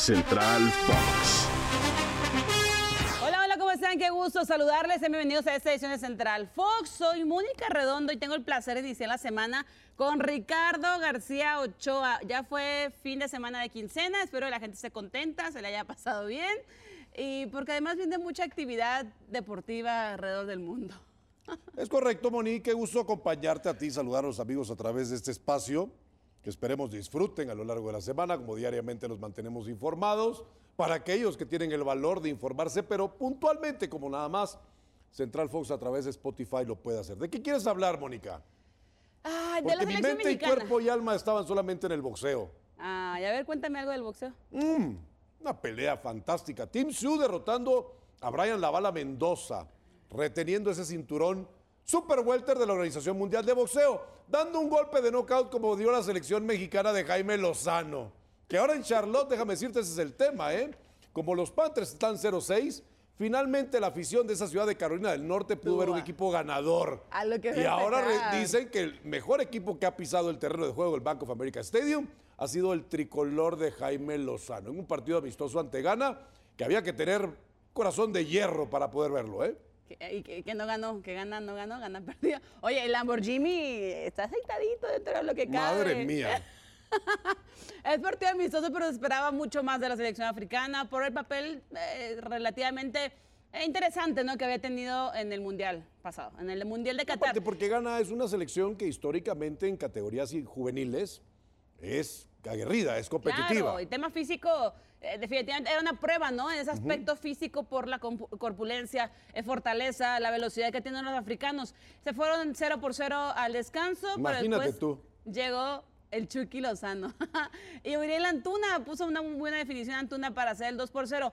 Central Fox. Hola, hola, ¿cómo están? Qué gusto saludarles. Bienvenidos a esta edición de Central Fox. Soy Mónica Redondo y tengo el placer de iniciar la semana con Ricardo García Ochoa. Ya fue fin de semana de quincena. Espero que la gente esté contenta, se le haya pasado bien. Y porque además viene mucha actividad deportiva alrededor del mundo. Es correcto, Monique. Qué gusto acompañarte a ti, saludar a los amigos a través de este espacio, que esperemos disfruten a lo largo de la semana, como diariamente los mantenemos informados, para aquellos que tienen el valor de informarse, pero puntualmente, como nada más, Central Fox a través de Spotify lo puede hacer. ¿De qué quieres hablar, Mónica? Ay, de Porque la mi mente y cuerpo y alma estaban solamente en el boxeo. Ay, a ver, cuéntame algo del boxeo. Mm, una pelea fantástica. Team Sioux derrotando a Brian Lavala Mendoza, reteniendo ese cinturón super welter de la Organización Mundial de Boxeo, dando un golpe de knockout como dio la selección mexicana de Jaime Lozano. Que ahora en Charlotte, déjame decirte, ese es el tema, ¿eh? Como los Panthers están 0-6, finalmente la afición de esa ciudad de Carolina del Norte pudo ver un equipo ganador. A lo que y ahora dicen que el mejor equipo que ha pisado el terreno de juego, el Bank of America Stadium, ha sido el tricolor de Jaime Lozano, en un partido amistoso ante Ghana, que había que tener corazón de hierro para poder verlo, ¿eh? Que- Y que, que no ganó, que gana, no ganó, gana, perdió. Oye, el Lamborghini está aceitadito dentro de lo que cabe. Madre mía. Es partido amistoso, pero se esperaba mucho más de la selección africana por el papel eh, relativamente eh, interesante ¿no? que había tenido en el Mundial pasado, en el Mundial de Qatar. Aparte porque Ghana es una selección que históricamente en categorías juveniles es aguerrida, es competitiva. Claro, el tema físico eh, definitivamente era una prueba, ¿no? En ese aspecto físico por la corpulencia, eh, fortaleza, la velocidad que tienen los africanos. Se fueron 0 por 0 al descanso, Imagínate pero tú. llegó el Chucky Lozano. y Uriel Antuna puso una muy buena definición Antuna para hacer el 2 por 0.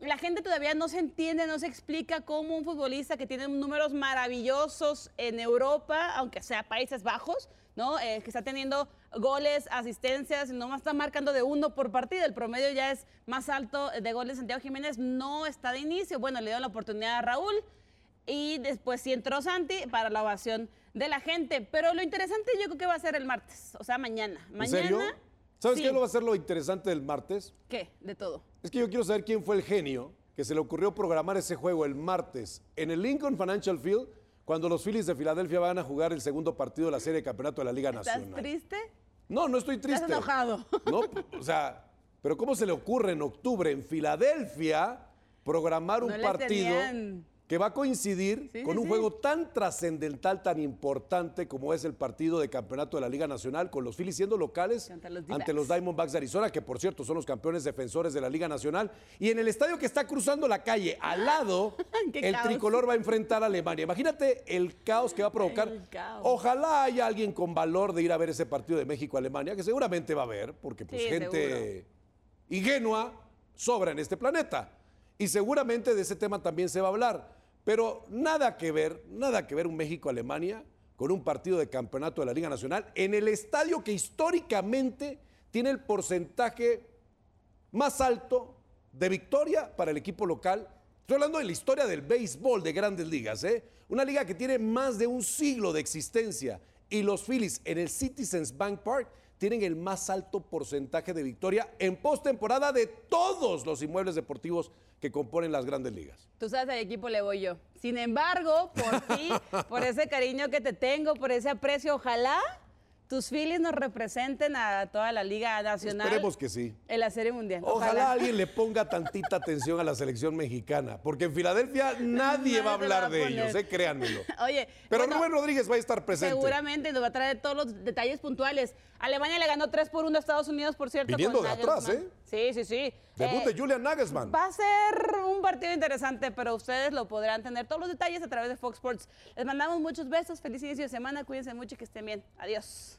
La gente todavía no se entiende, no se explica cómo un futbolista que tiene números maravillosos en Europa, aunque sea Países Bajos, ¿no? Eh, que está teniendo goles, asistencias, no más está marcando de uno por partido. El promedio ya es más alto de goles. Santiago Jiménez no está de inicio. Bueno, le dio la oportunidad a Raúl y después sí entró Santi para la ovación de la gente. Pero lo interesante yo creo que va a ser el martes, o sea, mañana. ¿En Mañana. serio? ¿Sabes sí. qué lo va a ser lo interesante del martes? ¿Qué? De todo. Es que yo quiero saber quién fue el genio que se le ocurrió programar ese juego el martes en el Lincoln Financial Field cuando los Phillies de Filadelfia van a jugar el segundo partido de la serie de campeonato de la Liga ¿Estás Nacional. triste? No, no estoy triste. Estás enojado. No, o sea, pero ¿cómo se le ocurre en octubre en Filadelfia programar un No partido tenían- que va a coincidir Sí, con sí, un sí. juego tan trascendental, tan importante como es el partido de campeonato de la Liga Nacional, con los Phillies siendo locales Ante los ante D-backs. los Diamondbacks de Arizona, que por cierto son los campeones defensores de la Liga Nacional, y en el estadio que está cruzando la calle al lado, ¡Qué el caos! tricolor va a enfrentar a Alemania. Imagínate el caos que va a provocar. Ojalá haya alguien con valor de ir a ver ese partido de México-Alemania, que seguramente va a haber, porque pues gente ingenua sobra en este planeta. Y seguramente de ese tema también se va a hablar. Pero nada que ver, nada que ver un México-Alemania con un partido de campeonato de la Liga Nacional en el estadio que históricamente tiene el porcentaje más alto de victoria para el equipo local. Estoy hablando de la historia del béisbol de grandes ligas, ¿eh? Una liga que tiene más de un siglo de existencia y los Phillies en el Citizens Bank Park tienen el más alto porcentaje de victoria en postemporada de todos los inmuebles deportivos que componen las grandes ligas. Tú sabes a qué equipo le voy yo. Sin embargo, por ti, por ese cariño que te tengo, por ese aprecio, ojalá tus Phillies nos representen a toda la Liga Nacional. Esperemos que sí. En la Serie Mundial. Ojalá alguien le ponga tantita atención a la selección mexicana, porque en Filadelfia nadie va a va hablar a de ellos, ¿eh? créanmelo. Oye, Pero bueno, Rubén Rodríguez va a estar presente. Seguramente nos va a traer todos los detalles puntuales. Alemania le ganó 3 por 1 a Estados Unidos, por cierto. Viniendo con de atrás, Nagelsmann. Sí, sí, sí. Debut Eh, de Julian Nagelsmann. Va a ser un partido interesante, pero ustedes lo podrán tener todos los detalles a través de Fox Sports. Les mandamos muchos besos, feliz inicio de semana, cuídense mucho y que estén bien. Adiós.